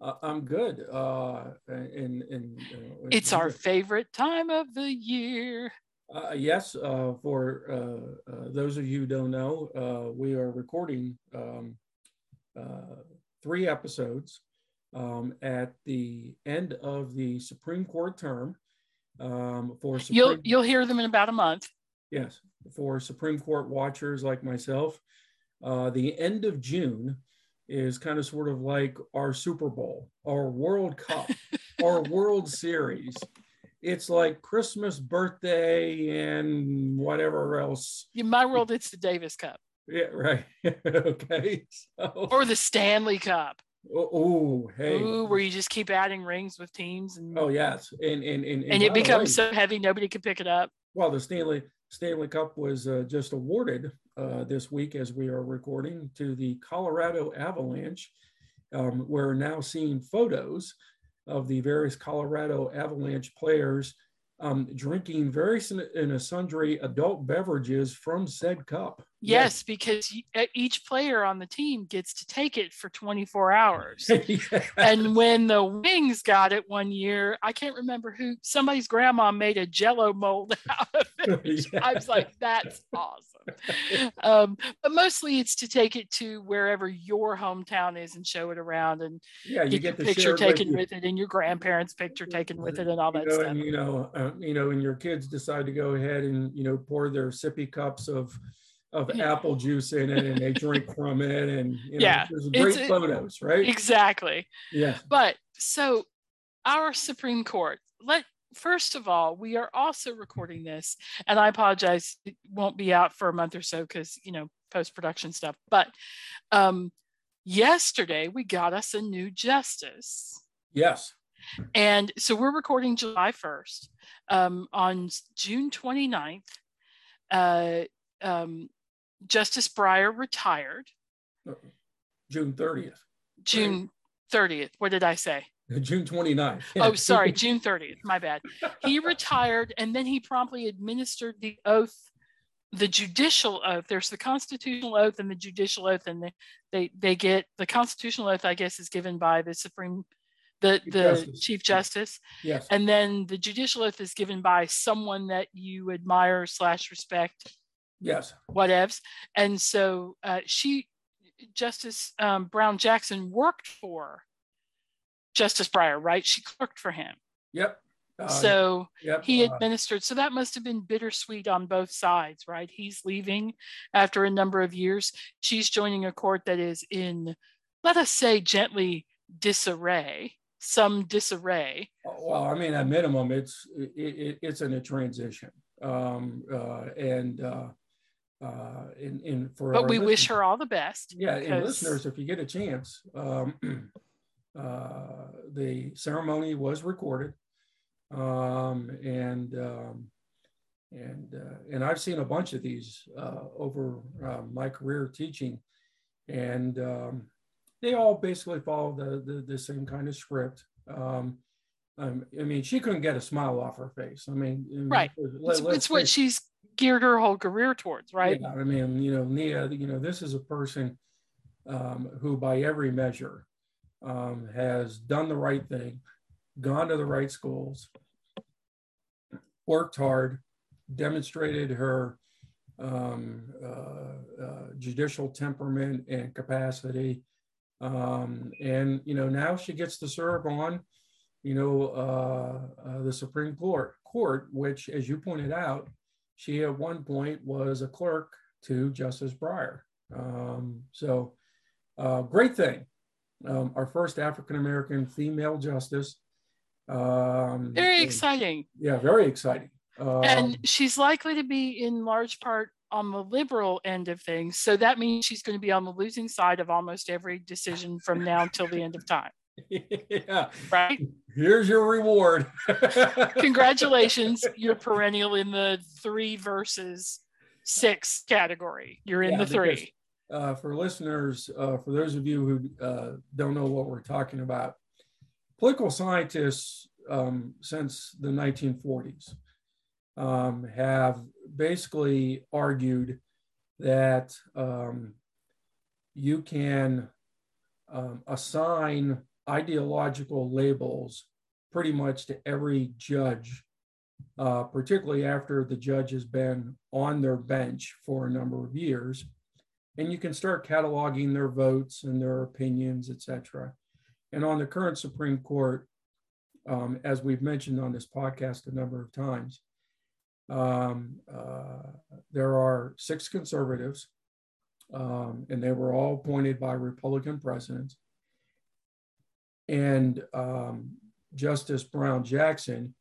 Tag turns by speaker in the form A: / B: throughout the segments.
A: Uh, I'm good. Uh, and, and uh,
B: it's our favorite time of the year.
A: Uh, yes, uh, for uh, uh, those of you who don't know, uh, we are recording um, uh, three episodes um, at the end of the Supreme Court term. Um, for Supreme,
B: you'll you'll hear them in about a month.
A: Yes, for Supreme Court watchers like myself, uh, the end of June is kind of sort of like our Super Bowl, our World Cup, our World Series. It's like Christmas, birthday, and whatever else.
B: In my world, it's the Davis Cup.
A: Yeah, right. okay.
B: So. Or the Stanley Cup.
A: Oh, hey.
B: Ooh, where you just keep adding rings with teams and
A: oh yes, and and and,
B: and, and it becomes way, so heavy nobody can pick it up.
A: Well, the Stanley Stanley Cup was uh, just awarded uh, this week as we are recording to the Colorado Avalanche. Um, we're now seeing photos of the various Colorado Avalanche players um, drinking various in a sundry adult beverages from said cup.
B: Yes, yes, because each player on the team gets to take it for 24 hours. yes. And when the Wings got it one year, I can't remember who, somebody's grandma made a jello mold out of it. yes. I was like, that's awesome. um, but mostly it's to take it to wherever your hometown is and show it around and
A: yeah, you get,
B: the picture taken with, with, it and your grandparents' picture taken with it and all that
A: you know,
B: stuff.
A: And, you know, uh, you know, and your kids decide to go ahead and you know pour their sippy cups of of apple juice in it and they drink from it and you know,
B: yeah
A: there's great photos right?
B: Exactly.
A: Yeah.
B: But so our supreme court let first of all, we are also recording this, and I apologize, it won't be out for a month or so because, you know, post production stuff. But um, yesterday we got us a new justice.
A: Yes.
B: And so we're recording July 1st. Um, on June 29th, uh, um, Justice Breyer retired.
A: June 30th.
B: June 30th. What did I say?
A: June 29th.
B: oh, sorry, June 30th. My bad. He retired and then he promptly administered the oath, the judicial oath. There's the constitutional oath and the judicial oath, and they they, they get the constitutional oath, I guess, is given by the Supreme the Chief the Justice. Chief Justice.
A: Yes.
B: And then the judicial oath is given by someone that you admire slash respect.
A: Yes.
B: Whatevs. And so uh, she Justice um, Brown Jackson worked for Justice Breyer, right? She clerked for him.
A: Yep.
B: Uh, so yep. he uh, administered. So that must have been bittersweet on both sides, right? He's leaving after a number of years. She's joining a court that is in, let us say, gently disarray, some disarray.
A: Well, I mean, at minimum, it's it, it, it's in a transition, um, uh, and uh, uh, in, in for.
B: But we wish her all the best.
A: Yeah, because... and listeners, if you get a chance. Um, Uh, the ceremony was recorded, um, and um, and uh, and I've seen a bunch of these uh, over uh, my career teaching, and um, they all basically follow the, the, the same kind of script. Um, um, I mean, she couldn't get a smile off her face. I mean,
B: right? Let, it's, it's what she's geared her whole career towards, right?
A: Yeah, I mean, you know, Nia, you know, this is a person um, who, by every measure, um, has done the right thing, gone to the right schools, worked hard, demonstrated her um, uh, uh, judicial temperament and capacity. Um, and, you know, now she gets to serve on, you know, uh, uh the Supreme Court, court, which, as you pointed out, she at one point was a clerk to Justice Breyer. Um, so, uh, great thing um, our first African American female justice. Um,
B: very exciting.
A: Yeah, very exciting.
B: Um, and she's likely to be in large part on the liberal end of things. So that means she's going to be on the losing side of almost every decision from now until the end of time.
A: yeah.
B: Right.
A: Here's your reward.
B: Congratulations. You're perennial in the three versus six category. You're in yeah, the three.
A: Uh, for listeners, uh, for those of you who uh, don't know what we're talking about, political scientists um, since the 1940s um, have basically argued that um, you can um, assign ideological labels pretty much to every judge, uh, particularly after the judge has been on their bench for a number of years. And you can start cataloging their votes and their opinions, et cetera. And on the current Supreme Court, um, as we've mentioned on this podcast a number of times, um, uh, there are six conservatives, um, and they were all appointed by Republican presidents. And um, Justice Brown Jackson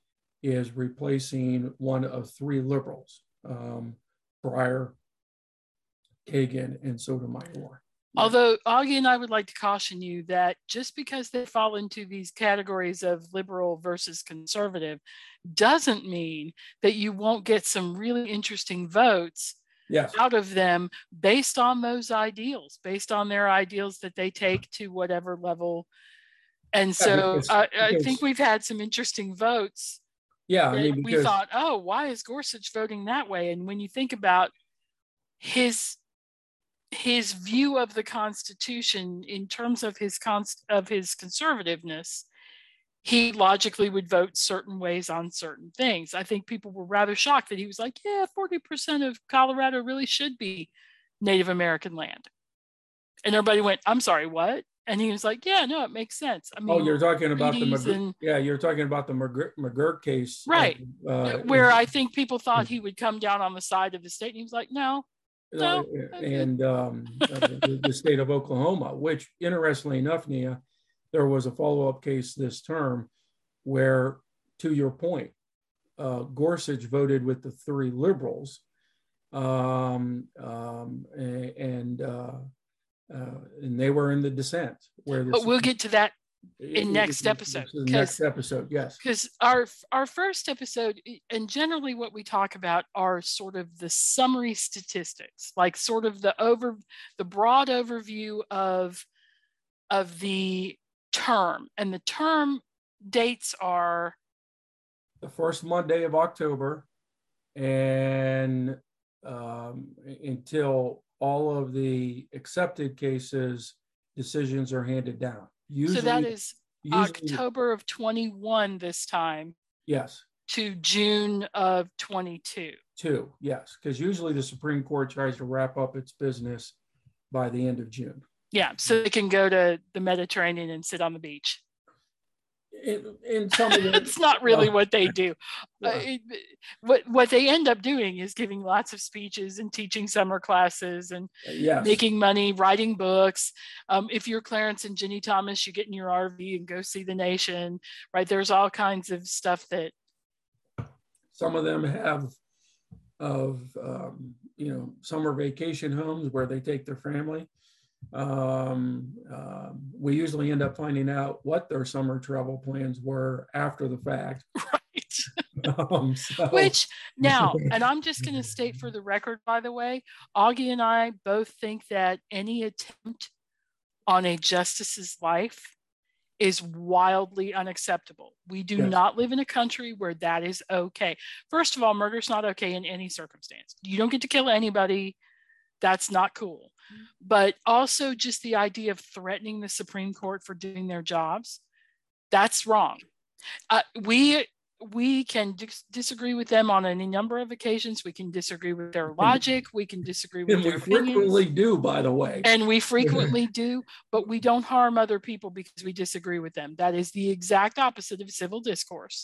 A: is replacing one of three liberals, um, Breyer, Kagan, and Sotomayor.
B: Although Augie and I would like to caution you that just because they fall into these categories of liberal versus conservative doesn't mean that you won't get some really interesting votes
A: yes.
B: out of them based on those ideals, based on their ideals that they take to whatever level. And so yeah, because, uh, I think we've had some interesting votes.
A: Yeah, I mean,
B: because, we thought, oh, why is Gorsuch voting that way? And when you think about his his view of the Constitution in terms of his const- of his conservativeness, he logically would vote certain ways on certain things. I think people were rather shocked that he was like, "Yeah, forty percent of Colorado really should be Native American land," and everybody went, "I'm sorry, what?" And he was like, "Yeah, no, it makes sense." I
A: mean, oh, you're talking about the McGirt, and, yeah, you're talking about the McGirt, McGirt case,
B: right? Uh, where I think people thought he would come down on the side of the state, and he was like, "No, no,
A: and um, uh, the, the, state of Oklahoma, which interestingly enough, Nia, there was a follow-up case this term where, to your point, uh, Gorsuch voted with the three liberals, um, um, and uh, uh, and they were in the dissent.
B: Where but we'll get to that in next episode
A: next episode yes.
B: because our our first episode and generally what we talk about are sort of the summary statistics like sort of the over the broad overview of of the term and the term dates are
A: the first monday of october and um, until all of the accepted cases decisions are handed down
B: Usually, so that is usually, October of 21 this time.
A: Yes.
B: To June of 22.
A: Two, yes, because usually the Supreme Court tries to wrap up its business by the end of June.
B: Yeah, so they can go to the Mediterranean and sit on the beach
A: in, in some of
B: the, it's not really what they do. Yeah. Uh, it, what what they end up doing is giving lots of speeches and teaching summer classes and
A: yes.
B: making money, writing books. Um, if you're Clarence and Ginni Thomas, you get in your RV and go see the nation. Right? There's all kinds of stuff that.
A: Some of them have, of um, you know, summer vacation homes where they take their family um, uh, we usually end up finding out what their summer travel plans were after the fact.
B: Right. um, so. Which now, and I'm just going to state for the record, by the way, Augie and I both think that any attempt on a justice's life is wildly unacceptable. We do yes. not live in a country where that is okay. First of all, murder is not okay in any circumstance. You don't get to kill anybody. That's not cool but also just the idea of threatening the Supreme Court for doing their jobs. That's wrong. Uh, we we can dis- disagree with them on any number of occasions. We can disagree with their logic. We can disagree with their.
A: and
B: their
A: we frequently do, by the way.
B: And we frequently do, but we don't harm other people because we disagree with them. That is the exact opposite of civil discourse,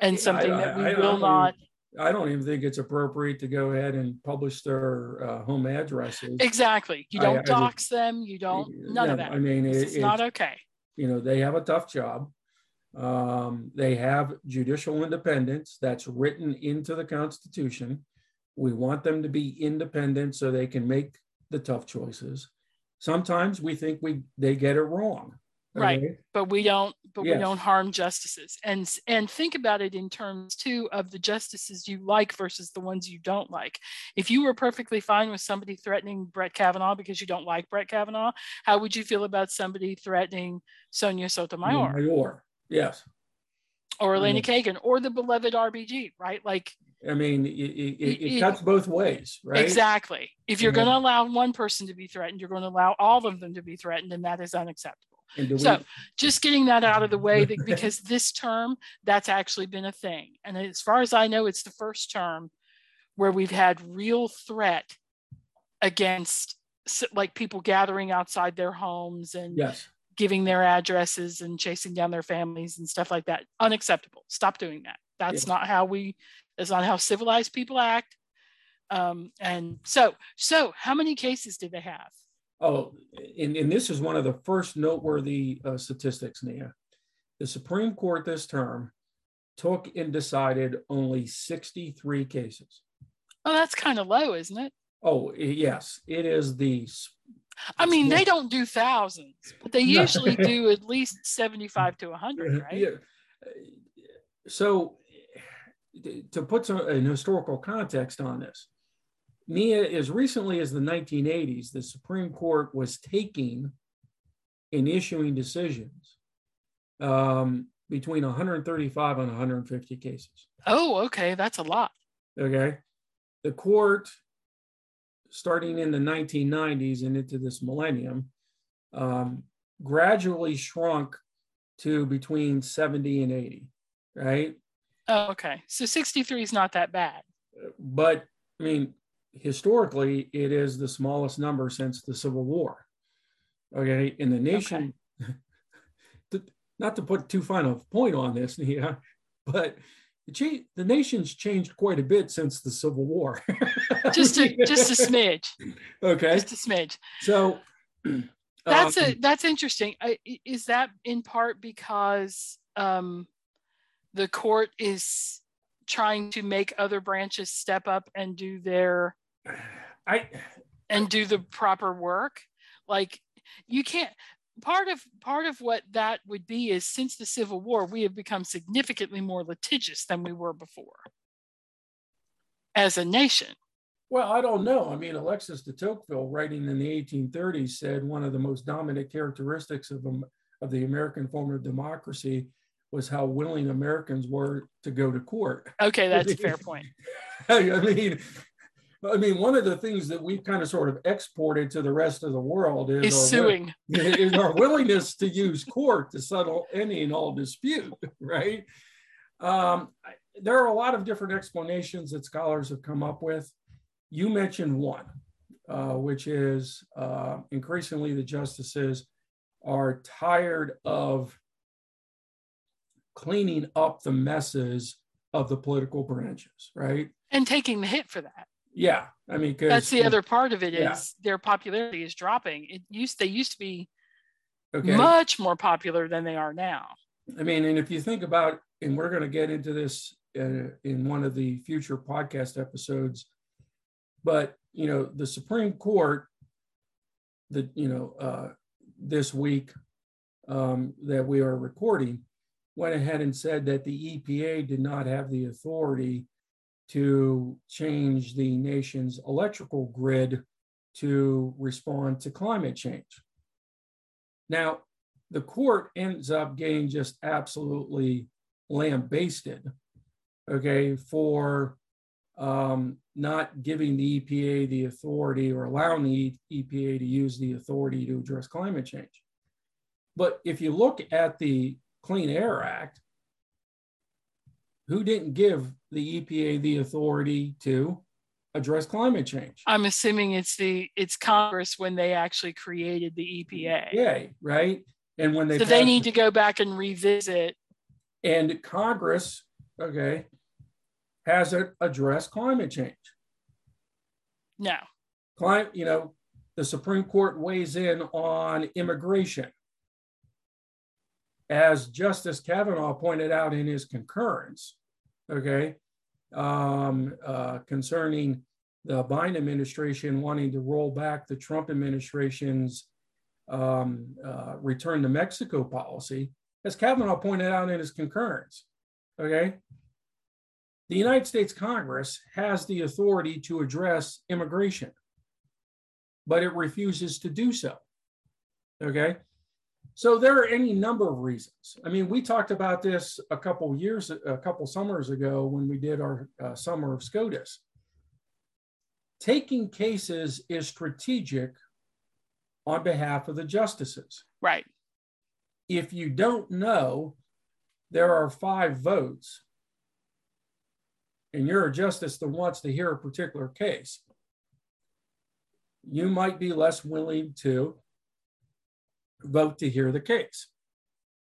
B: and something I, I, that we I, will not
A: I don't even think it's appropriate to go ahead and publish their uh, home addresses.
B: Exactly. You don't I, dox I, them. You don't. None of that. I mean, it, it's not okay.
A: You know, they have a tough job. Um, they have judicial independence that's written into the Constitution. We want them to be independent so they can make the tough choices. Sometimes we think we they get it wrong.
B: Right but we don't but
A: Yes.
B: we don't harm justices and and think about it in terms too of the justices you like versus the ones you don't like if you were perfectly fine with somebody threatening brett kavanaugh because you don't like brett kavanaugh how would you feel about somebody threatening sonia sotomayor
A: Mayor. Yes.
B: or elena kagan or the beloved rbg right like
A: I mean, it, it, it, cuts both ways, right?
B: exactly if you're
A: Yeah.
B: going to allow one person to be threatened you're going to allow all of them to be threatened and that is unacceptable
A: Do we-
B: So just getting that out of the way that- because this term, that's actually been a thing. And as far as I know, it's the first term where we've had real threat against like people gathering outside their homes and
A: yes.
B: giving their addresses and chasing down their families and stuff like that. Unacceptable. Stop doing that. That's
A: Yeah.
B: not how we, that's not how civilized people act. Um, and so, so how many cases did they have?
A: Oh, and, and this is one of the first noteworthy uh, statistics, Nia. The Supreme Court this term took and decided only 63 cases.
B: Oh, that's kind of low, isn't it?
A: Oh, yes, it is the.
B: I mean, they don't do thousands, but they usually do at least 75 to 100, right?
A: Yeah. So, to put some an historical context on this, Nia, as recently as the 1980s, the Supreme Court was taking and issuing decisions um, between 135 and 150 cases.
B: Oh, okay. That's a lot.
A: Okay. The court, starting in the 1990s and into this millennium, um, gradually shrunk to between 70 and 80, right?
B: Oh, okay. So 63 is not that bad.
A: But I mean, historically, it is the smallest number since the Civil War. Okay. In the nation, to- not to put too fine a point on this, yeah, but the, nation's changed quite a bit since the Civil War.
B: Just a just a smidge.
A: okay.
B: Just a smidge.
A: So
B: That's
A: um,
B: a that's interesting. I- is that in part because um, the court is trying to make other branches step up and do their
A: I
B: and do the proper work like you can't part of part of what that would be is since the civil war we have become significantly more litigious than we were before as a nation
A: well, I don't know. I mean, Alexis de Tocqueville, writing in the 1830s, said one of the most dominant characteristics of, um, of the American form of democracy was how willing Americans were to go to court.
B: okay that's a fair point
A: I mean, I mean, one of the things that we've kind of sort of exported to the rest of the world is,
B: is
A: our,
B: suing
A: is our willingness to use court to settle any and all dispute, right? Um, there are a lot of different explanations that scholars have come up with. You mentioned one, uh, which is uh, increasingly the justices are tired of cleaning up the messes of the political branches, right?
B: and taking the hit for that
A: Yeah, I mean,
B: that's the other part of it is
A: Yeah.
B: their popularity is dropping. It used they used to be
A: Okay,
B: much more popular than they are now.
A: I mean, and if you think about, and we're going to get into this uh, in one of the future podcast episodes, but you know, the Supreme Court, that you know, uh, this week um, that we are recording, went ahead and said that the EPA did not have the authority to change the nation's electrical grid to respond to climate change. Now, the court ends up getting just absolutely lambasted, okay, for um, not giving the EPA the authority or allowing the EPA to use the authority to address climate change. But if you look at the Clean Air Act, who didn't give the EPA the authority to address climate change?
B: i'm assuming it's the it's congress when they actually created the epa
A: Yeah, right? And when they
B: so they need to go back and revisit
A: And Congress, okay, hasn't addressed climate change.
B: no
A: Climate, you know, the Supreme Court weighs in on immigration. As Justice Kavanaugh pointed out in his concurrence, okay, um, uh, concerning the Biden administration wanting to roll back the Trump administration's um, uh, return to Mexico policy, as Kavanaugh pointed out in his concurrence. Okay. The United States Congress has the authority to address immigration, but it refuses to do so. Okay. So there are any number of reasons. I mean, we talked about this a couple years, a couple summers ago when we did our uh, summer of SCOTUS. Taking cases is strategic on behalf of the justices.
B: Right.
A: If you don't know, there are five votes, and you're a justice that wants to hear a particular case, you might be less willing to vote to hear the case.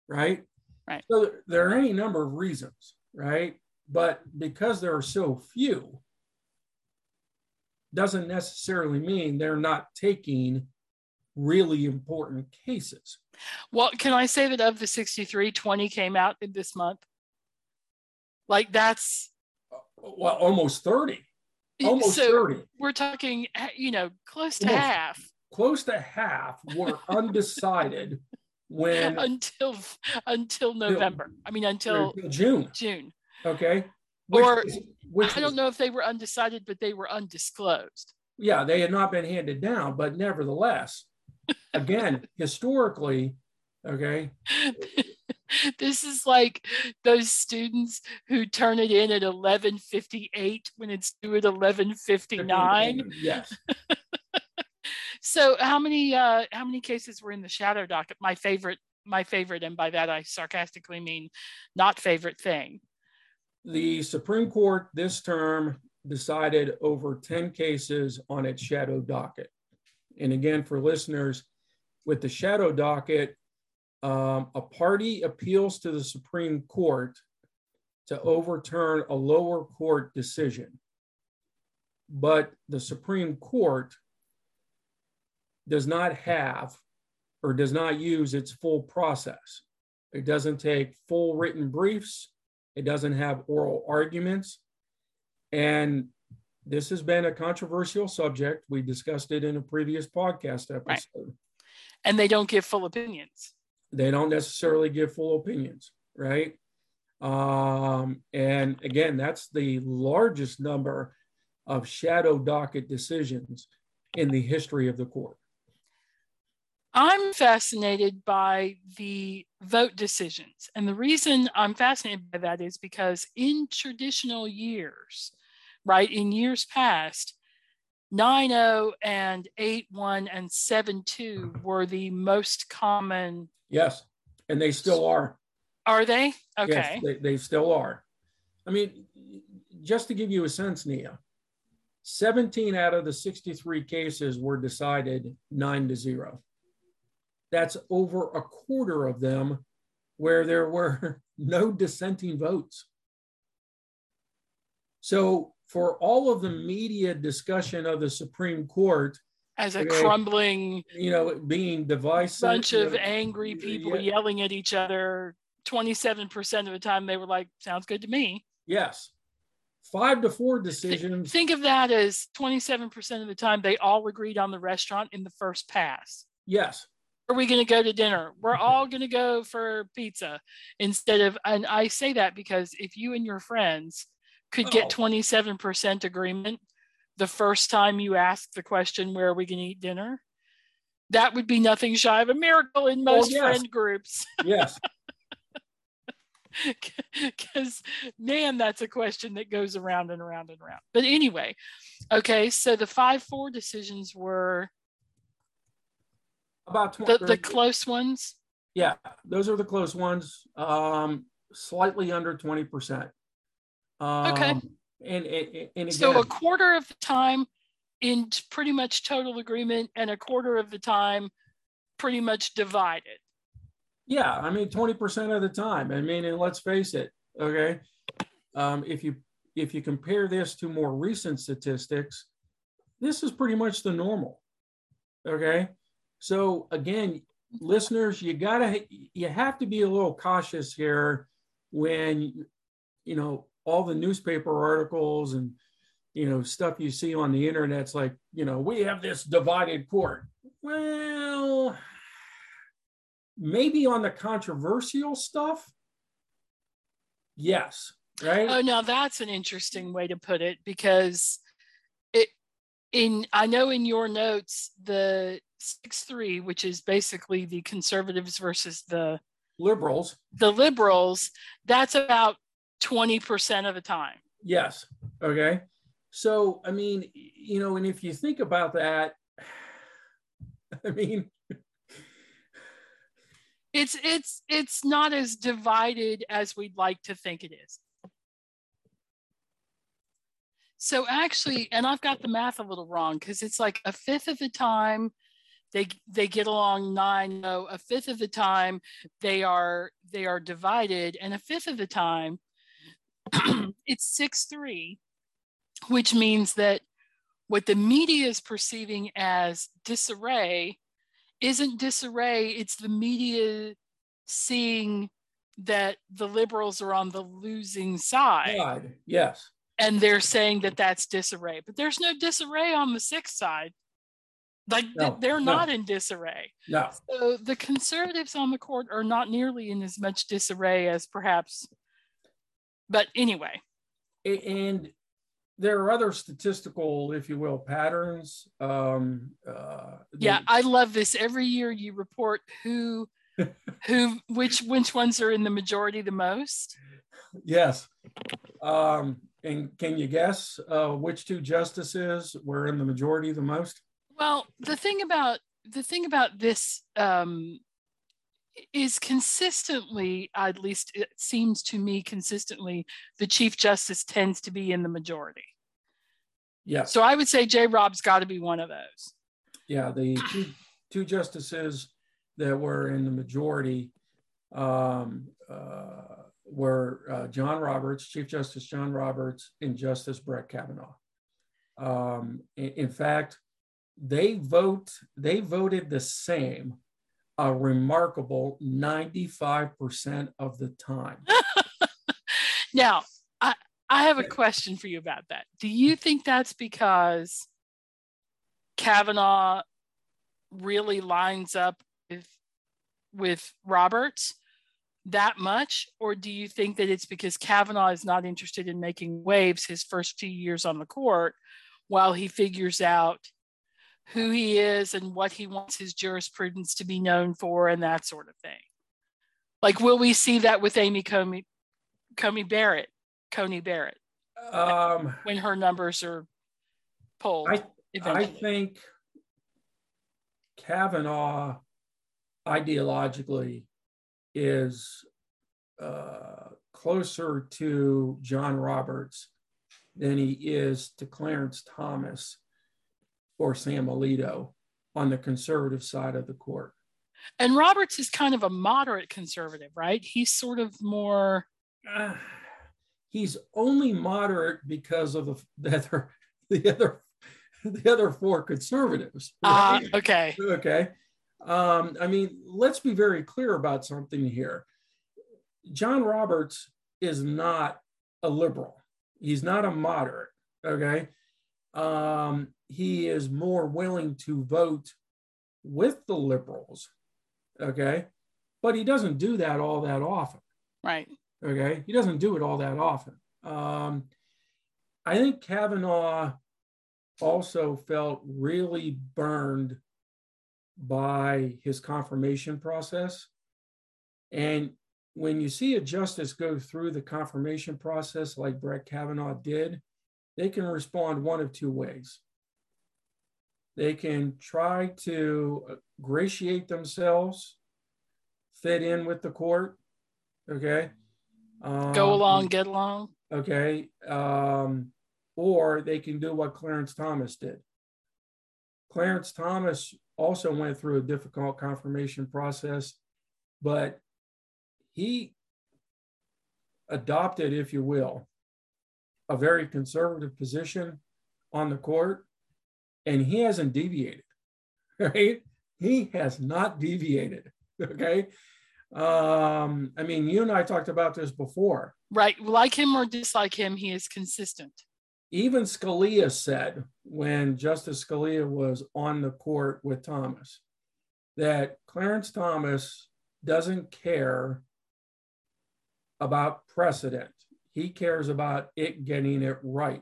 A: Right?
B: Right.
A: So there are any number of reasons, right? But because there are so few, doesn't necessarily mean they're not taking really important cases.
B: Well, can I say that of the 63, 20 came out in this month? Like that's uh,
A: well, almost 30. Almost so 30.
B: We're talking, eh, you know, close to almost, half.
A: Close to half were undecided when
B: until until November. I mean until,
A: until June.
B: June.
A: Okay.
B: Which or which I don't know if they were undecided, but they were undisclosed.
A: Yeah, they had not been handed down, but nevertheless, again, historically, okay.
B: this is like those students who turn it in at 11:58 when it's due at 11:59.
A: Yes.
B: So how many uh how many cases were in the shadow docket? My favorite my favorite and by that I sarcastically mean not favorite thing.
A: The Supreme Court this term decided over 10 cases on its shadow docket. And again, for listeners, with the shadow docket, um, a party appeals to the Supreme Court to overturn a lower court decision. But the Supreme Court does not have or does not use its full process. It doesn't take full written briefs, it doesn't have oral arguments. And this has been a controversial subject. We discussed it in a previous podcast episode. Right.
B: And they don't give full opinions.
A: They don't necessarily give full opinions, right? Um, and again, that's the largest number of shadow docket decisions in the history of the court.
B: I'm fascinated by the vote decisions. And the reason I'm fascinated by that is because in traditional years, right, in years past, 9 0 and 8 1 and 7 2 were the most common.
A: Yes. And they still are.
B: Are they? Okay.
A: Yes, they, they still are. I mean, just to give you a sense, Nia, 17 out of the 63 cases were decided 9 to 0. That's over a quarter of them where there were no dissenting votes. So for all of the media discussion of the Supreme Court
B: as a crumbling,
A: you know, being divisive,
B: bunch of
A: know,
B: angry people yeah. yelling at each other. 27% of the time they were like, sounds good to me.
A: Yes. Five to four decisions.
B: Think of that as 27% of the time they all agreed on the restaurant in the first pass.
A: Yes.
B: Are we going to go to dinner? We're all going to go for pizza instead of, and I say that because if you and your friends could get 27% agreement the first time you ask the question, where are we going to eat dinner? That would be nothing shy of a miracle in most yes. friend groups.
A: Yes.
B: Because, man, that's a question that goes around and around and around. But anyway, okay, so the 5 4 decisions were
A: about
B: 20, the, the close ones.
A: Yeah, those are the close ones. Um, slightly under 20%.
B: Um, okay.
A: And, and, and again,
B: so a quarter of the time in pretty much total agreement, and a quarter of the time pretty much divided.
A: Yeah, I mean, 20% of the time. I mean, and let's face it, okay. Um, if you if you compare this to more recent statistics, this is pretty much the normal. Okay. So again, listeners, you gotta you have to be a little cautious here when you know all the newspaper articles and you know stuff you see on the internet's like you know we have this divided court well maybe on the controversial stuff, yes, right?
B: Oh, now that's an interesting way to put it because it in I know in your notes the six three, which is basically the conservatives versus the
A: liberals.
B: The liberals, that's about 20% of the time.
A: Yes. Okay. So, I mean, you know, and if you think about that, I mean,
B: it's it's it's not as divided as we'd like to think it is. So actually, and I've got the math a little wrong because it's like a fifth of the time they they get along nine no a fifth of the time they are they are divided and a fifth of the time it's six three which means that what the media is perceiving as disarray isn't disarray it's the media seeing that the liberals are on the losing side.
A: God, yes.
B: And they're saying that that's disarray but there's no disarray on the sixth side like no, they're no. not in disarray.
A: No.
B: So the conservatives on the court are not nearly in as much disarray as perhaps. But anyway.
A: And there are other statistical, if you will, patterns. Um,
B: uh, yeah, I love this. Every year you report who, who, which, which ones are in the majority the most.
A: Yes. Um, and can you guess uh, which two justices were in the majority the most?
B: Well, the thing about the thing about this um, is consistently, at least it seems to me consistently, the chief justice tends to be in the majority.
A: Yeah.
B: So I would say J. Rob's got to be one of those.
A: Yeah, the two, two justices that were in the majority um, uh, were uh, John Roberts, Chief Justice John Roberts, and Justice Brett Kavanaugh. Um, in, in fact, they vote they voted the same a remarkable 95% of the time.
B: Now i i have a question for you about that. Do you think that's because kavanaugh really lines up with with roberts that much? Or do you think that it's because kavanaugh is not interested in making waves his first few years on the court while he figures out who he is and what he wants his jurisprudence to be known for and that sort of thing. Like, will we see that with Amy Comey, Comey Barrett, Coney Barrett, um, when her numbers are pulled?
A: I, I think Kavanaugh ideologically is uh, closer to John Roberts than he is to Clarence Thomas or Sam Alito on the conservative side of the court.
B: And Roberts is kind of a moderate conservative, right? He's sort of more. Uh,
A: he's only moderate because of the, the other the other the other four conservatives.
B: Ah, right? uh, okay.
A: Okay. Um, I mean, let's be very clear about something here. John Roberts is not a liberal. He's not a moderate. Okay. Um, he is more willing to vote with the liberals. Okay. But he doesn't do that all that often.
B: Right.
A: Okay. He doesn't do it all that often. Um, I think Kavanaugh also felt really burned by his confirmation process. And when you see a justice go through the confirmation process like Brett Kavanaugh did, they can respond one of two ways. They can try to gratiate themselves, fit in with the court. Okay.
B: Um, Go along, get along.
A: Okay. Um, or they can do what Clarence Thomas did. Clarence Thomas also went through a difficult confirmation process, but he adopted, if you will, a very conservative position on the court and he hasn't deviated, right? He has not deviated, okay? Um, I mean, you and I talked about this before.
B: Right. Like him or dislike him, he is consistent.
A: Even Scalia said when Justice Scalia was on the court with Thomas that Clarence Thomas doesn't care about precedent. He cares about it getting it right,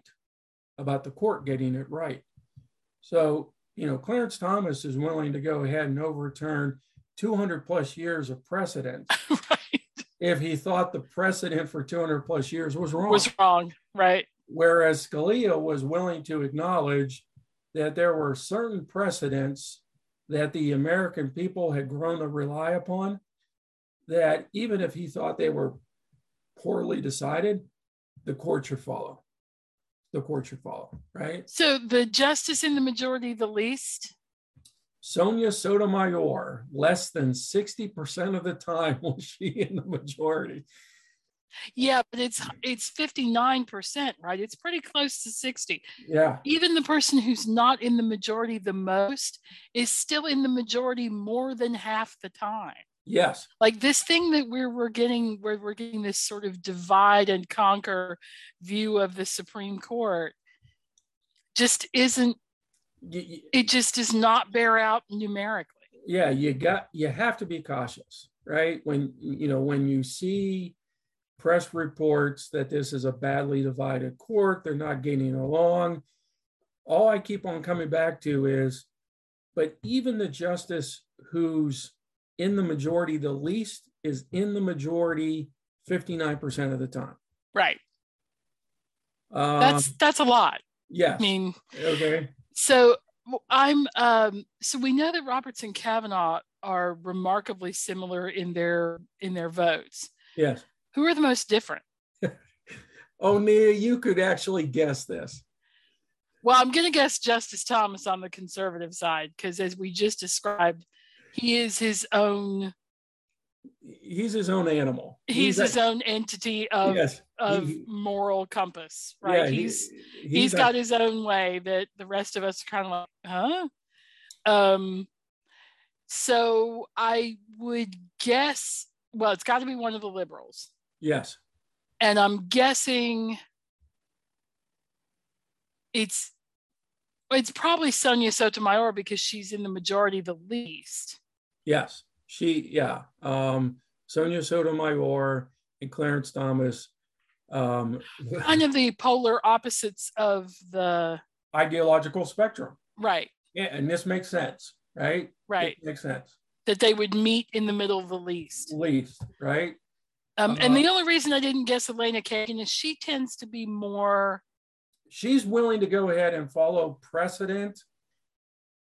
A: about the court getting it right. So, you know, Clarence Thomas is willing to go ahead and overturn 200 plus years of precedent right. if he thought the precedent for 200 plus years was wrong.
B: Was wrong, right.
A: Whereas Scalia was willing to acknowledge that there were certain precedents that the American people had grown to rely upon, that even if he thought they were poorly decided, the court should follow. The court should follow, right?
B: So the justice in the majority, the least?
A: Sonia Sotomayor, less than 60% of the time was she in the majority.
B: Yeah, but it's it's 59%, right? It's pretty close to 60.
A: Yeah.
B: Even the person who's not in the majority the most is still in the majority more than half the time.
A: Yes.
B: Like this thing that we're we're getting where we're getting this sort of divide and conquer view of the Supreme Court just isn't it just does not bear out numerically.
A: Yeah, you got you have to be cautious, right? When you know when you see press reports that this is a badly divided court, they're not getting along. All I keep on coming back to is, but even the justice who's in the majority the least is in the majority 59% of the time.
B: Right. Um, that's that's a lot.
A: Yeah.
B: I mean,
A: okay.
B: So I'm um so we know that Roberts and Kavanaugh are remarkably similar in their in their votes.
A: Yes.
B: Who are the most different?
A: oh, Nia, you could actually guess this.
B: Well, I'm going to guess Justice Thomas on the conservative side because, as we just described, he is his own
A: he's his own animal.
B: He's, he's his a, own entity of yes, of he, moral compass right yeah, he's he, he's, he's a, got his own way that the rest of us are kind of like huh? Um so i would guess well it's got to be one of the liberals.
A: Yes.
B: And i'm guessing it's it's probably Sonia Sotomayor because she's in the majority the least.
A: Yes, she, yeah. Um, Sonia Sotomayor and Clarence Thomas. Um,
B: kind of the polar opposites of the
A: ideological spectrum.
B: Right.
A: Yeah, and this makes sense, right?
B: Right.
A: It makes sense.
B: That they would meet in the middle of the least.
A: Least, right?
B: Um, uh, and the only reason I didn't guess Elena Kagan is she tends to be more.
A: She's willing to go ahead and follow precedent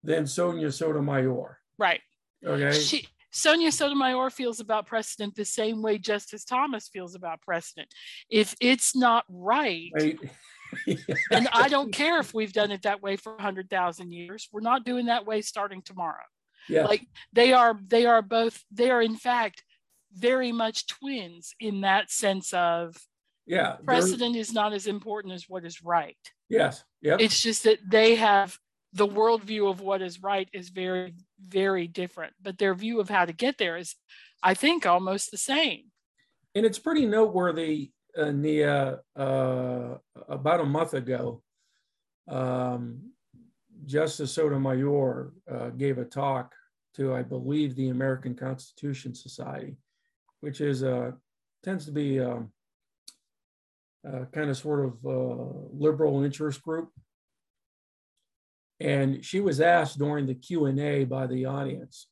A: than Sonia Sotomayor.
B: Right.
A: Okay.
B: She, Sonia Sotomayor feels about precedent the same way Justice Thomas feels about precedent. If it's not right, right. and I don't care if we've done it that way for 100,000 years, we're not doing that way starting tomorrow.
A: Yeah.
B: Like they are, they are both, they are in fact very much twins in that sense of
A: yeah
B: precedent is not as important as what is right.
A: Yes. Yeah.
B: It's just that they have the worldview of what is right is very, very different, but their view of how to get there is, I think, almost the same.
A: And it's pretty noteworthy, uh, Nia, uh, about a month ago, um, Justice Sotomayor uh, gave a talk to, I believe, the American Constitution Society, which is uh, tends to be um, uh, kind of sort of uh, liberal interest group and she was asked during the Q&A by the audience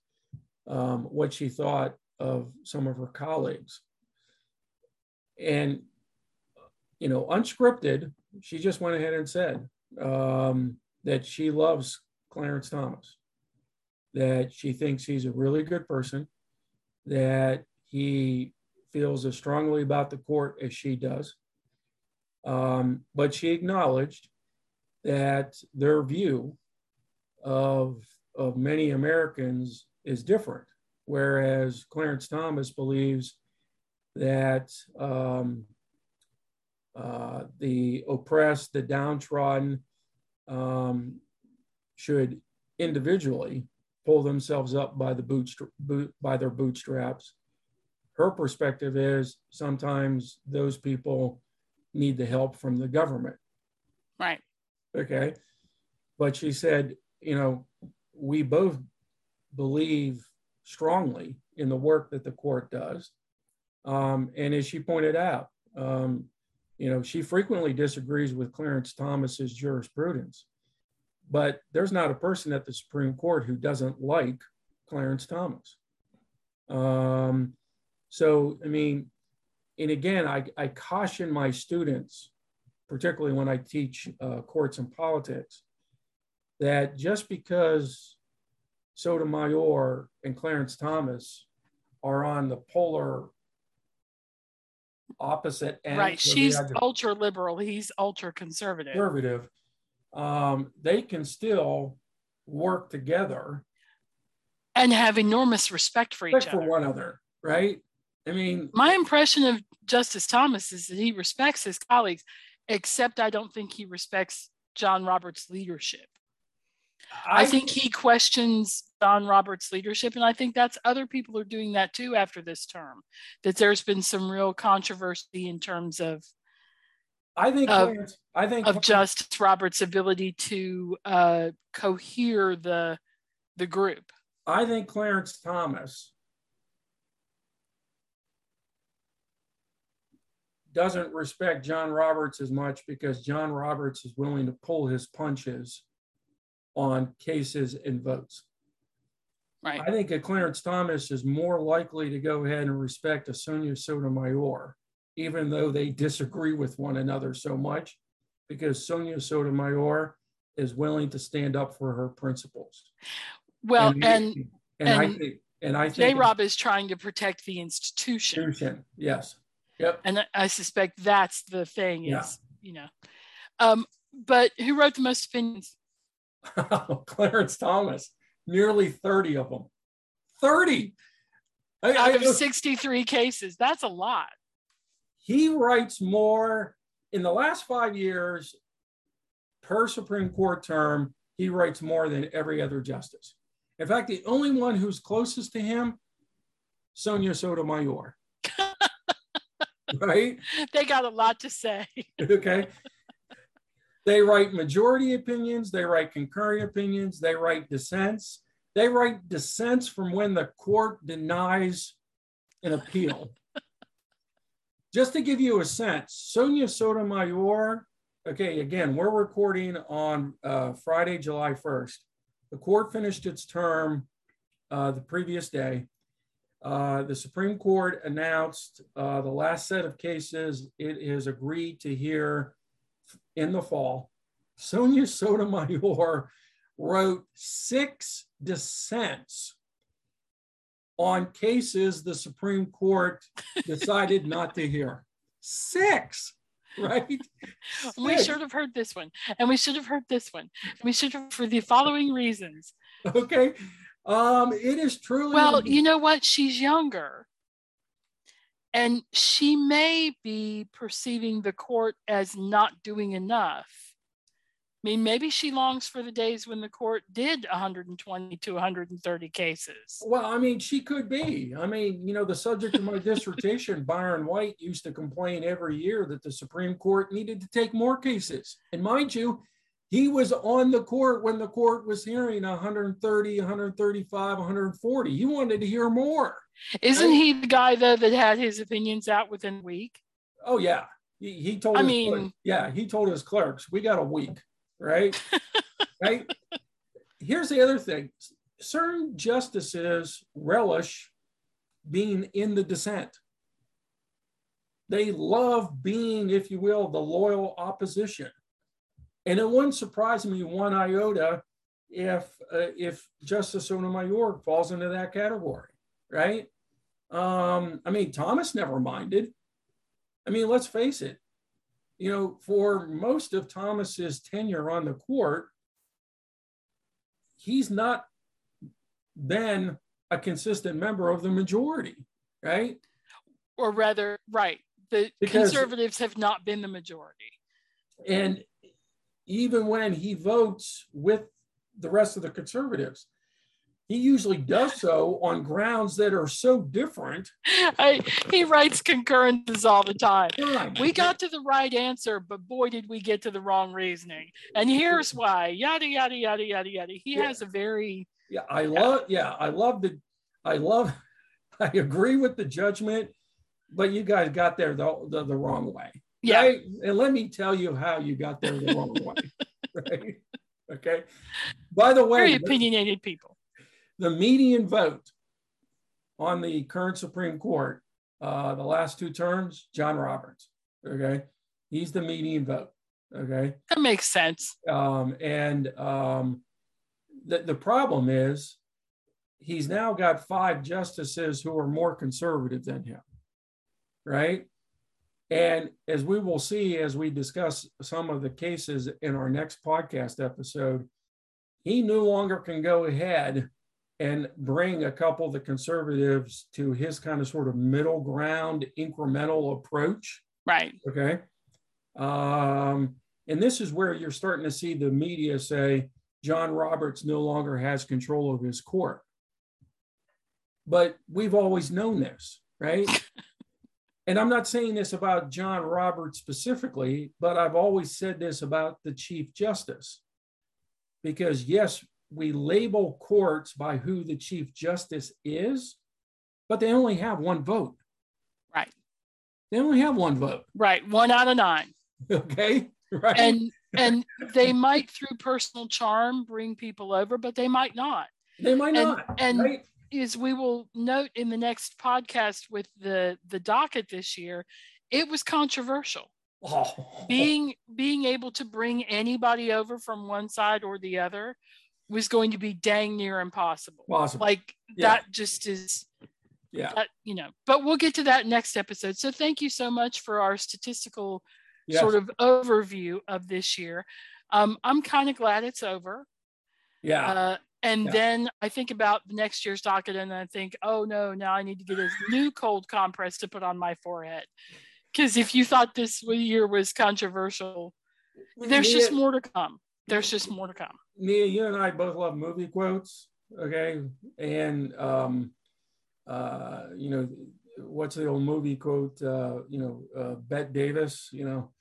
A: um, what she thought of some of her colleagues. And, you know, unscripted, she just went ahead and said um, that she loves Clarence Thomas, that she thinks he's a really good person, that he feels as strongly about the court as she does. Um, but she acknowledged that their view of, of many Americans is different. Whereas Clarence Thomas believes that um, uh, the oppressed, the downtrodden um, should individually pull themselves up by the bootstra- boot, by their bootstraps. Her perspective is sometimes those people need the help from the government.
B: Right.
A: Okay. But she said, you know, we both believe strongly in the work that the court does. Um, and as she pointed out, um, you know, she frequently disagrees with Clarence Thomas's jurisprudence, but there's not a person at the Supreme Court who doesn't like Clarence Thomas. Um, so, I mean, and again, I, I caution my students, particularly when I teach uh, courts and politics, that just because Sotomayor and Clarence Thomas are on the polar opposite end.
B: Right. She's ultra liberal. He's ultra conservative.
A: Conservative. Um, they can still work together
B: and have enormous respect for
A: respect
B: each
A: for
B: other.
A: one another, right? I mean,
B: my impression of Justice Thomas is that he respects his colleagues, except I don't think he respects John Roberts' leadership. I, I think he questions John Roberts' leadership, and I think that's other people are doing that too after this term. That there's been some real controversy in terms of
A: I think
B: of, I think of Justice Roberts' ability to uh, cohere the the group.
A: I think Clarence Thomas doesn't respect John Roberts as much because John Roberts is willing to pull his punches on cases and votes.
B: Right.
A: I think a Clarence Thomas is more likely to go ahead and respect a Sonia Sotomayor, even though they disagree with one another so much, because Sonia Sotomayor is willing to stand up for her principles.
B: Well, and and,
A: and, and I think and I think
B: J. Rob is trying to protect the institution.
A: Institution, yes. Yep.
B: And I suspect that's the thing is, yeah. you know. Um, but who wrote the most opinions?
A: Clarence Thomas, nearly 30 of them. 30
B: I, out of 63 cases. That's a lot.
A: He writes more in the last five years per Supreme Court term, he writes more than every other justice. In fact, the only one who's closest to him, Sonia Sotomayor. right?
B: They got a lot to say.
A: okay. They write majority opinions, they write concurring opinions, they write dissents. They write dissents from when the court denies an appeal. Just to give you a sense, Sonia Sotomayor, okay, again, we're recording on uh, Friday, July 1st. The court finished its term uh, the previous day. Uh, the Supreme Court announced uh, the last set of cases it has agreed to hear in the fall. Sonia Sotomayor wrote six dissents on cases the Supreme Court decided not to hear. Six, right? Six.
B: We should have heard this one, and we should have heard this one. We should have for the following reasons.
A: Okay. Um, it is truly.
B: Well, you know what? She's younger. And she may be perceiving the court as not doing enough. I mean, maybe she longs for the days when the court did 120 to 130 cases.
A: Well, I mean, she could be. I mean, you know, the subject of my dissertation, Byron White used to complain every year that the Supreme Court needed to take more cases. And mind you, he was on the court when the court was hearing 130, 135, 140. He wanted to hear more.
B: Isn't he the guy though that had his opinions out within a week?
A: Oh yeah, he, he told. I mean, clerks, yeah, he told his clerks, "We got a week, right? right." Here's the other thing: certain justices relish being in the dissent. They love being, if you will, the loyal opposition. And it wouldn't surprise me one iota if uh, if Justice Sotomayor falls into that category, right? Um, I mean, Thomas never minded. I mean, let's face it. You know, for most of Thomas's tenure on the court, he's not been a consistent member of the majority, right?
B: Or rather, right. The because, conservatives have not been the majority.
A: And even when he votes with the rest of the conservatives. He usually does so on grounds that are so different.
B: I, he writes concurrences all the time. We got to the right answer, but boy, did we get to the wrong reasoning. And here's why yada, yada, yada, yada, yada. He yeah. has a very.
A: Yeah, I love, yeah, I love the, I love, I agree with the judgment, but you guys got there the, the, the wrong way.
B: Yeah.
A: Right? And let me tell you how you got there the wrong way. Right? Okay. By the way,
B: Very opinionated people.
A: the median vote on the current Supreme Court, uh, the last two terms, John Roberts. Okay. He's the median vote. Okay.
B: That makes sense.
A: Um, and um, the, the problem is he's now got five justices who are more conservative than him. Right. And as we will see as we discuss some of the cases in our next podcast episode, he no longer can go ahead and bring a couple of the conservatives to his kind of sort of middle ground incremental approach.
B: Right.
A: Okay. Um, and this is where you're starting to see the media say John Roberts no longer has control of his court. But we've always known this, right? and I'm not saying this about John Roberts specifically, but I've always said this about the Chief Justice. Because, yes, we label courts by who the Chief Justice is, but they only have one vote.
B: Right.
A: They only have one vote.
B: Right. One out of nine.
A: Okay. Right.
B: And and they might through personal charm bring people over, but they might not.
A: they might
B: And
A: not.
B: and
A: right?
B: As we will note in the next podcast with the the docket this year, it was controversial.
A: Oh.
B: Being being able to bring anybody over from one side or the other was going to be dang near impossible.
A: Possible.
B: Like
A: Yeah.
B: that just is
A: yeah.
B: that, you know, but we'll get to that next episode. So thank you so much for our statistical
A: Yes.
B: sort of overview of this year. Um, I'm kind of glad it's over.
A: yeah.
B: Uh, and
A: Yeah.
B: then I think about the next year's docket and I think, oh no, now I need to get a new cold compress to put on my forehead. Because if you thought this year was controversial, there's just more to come. There's just more to come.
A: Nia, you and I both love movie quotes. Okay. And, um, uh, you know, what's the old movie quote? Uh, you know, uh, Bette Davis, you know,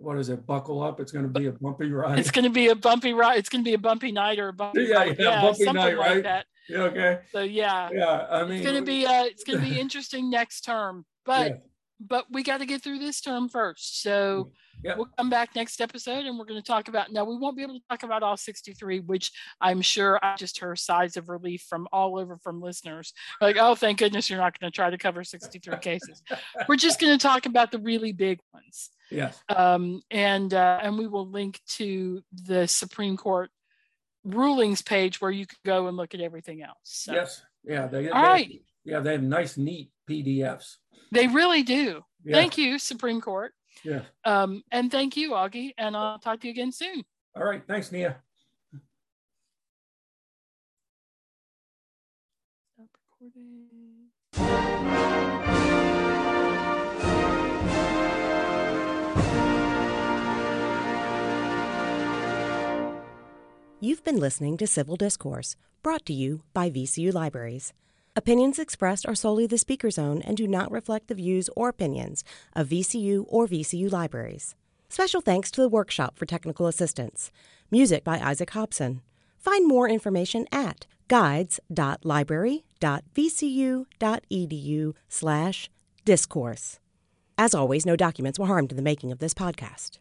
A: what is it? Buckle up. It's going to be a bumpy ride.
B: It's going to be a bumpy ride. It's going to be a bumpy night or a bumpy
A: Yeah,
B: ride.
A: yeah, bumpy
B: something
A: night,
B: like
A: right?
B: that.
A: Yeah, okay.
B: So yeah,
A: Yeah. I mean,
B: it's going to be uh, it's going to be interesting next term. But
A: yeah.
B: but we got to get through this term first. So
A: Yeah.
B: we'll come back next episode and we're going to talk about now we won't be able to talk about all 63, which I'm sure I just heard sighs of relief from all over from listeners. Like, oh, thank goodness you're not going to try to cover 63 cases. We're just going to talk about the really big ones.
A: yes.
B: Um, and uh, and we will link to the Supreme Court rulings page where you can go and look at everything else. So
A: Yes. Yeah. They,
B: all
A: they-
B: right.
A: Yeah. They have nice, neat PDFs.
B: They really do.
A: Yeah.
B: Thank you, Supreme Court.
A: Yeah.
B: Um, and thank you, Augie. And I'll talk to you again soon.
A: All right. Thanks, Nia.
B: Stop recording.
C: You've been listening to Civil Discourse, brought to you by VCU Libraries. Opinions expressed are solely the speaker's own and do not reflect the views or opinions of VCU or VCU Libraries. Special thanks to the Workshop for Technical Assistance. Music by Isaac Hobson. Find more information at guides.library.vcu.edu/discourse. As always, no documents were harmed in the making of this podcast.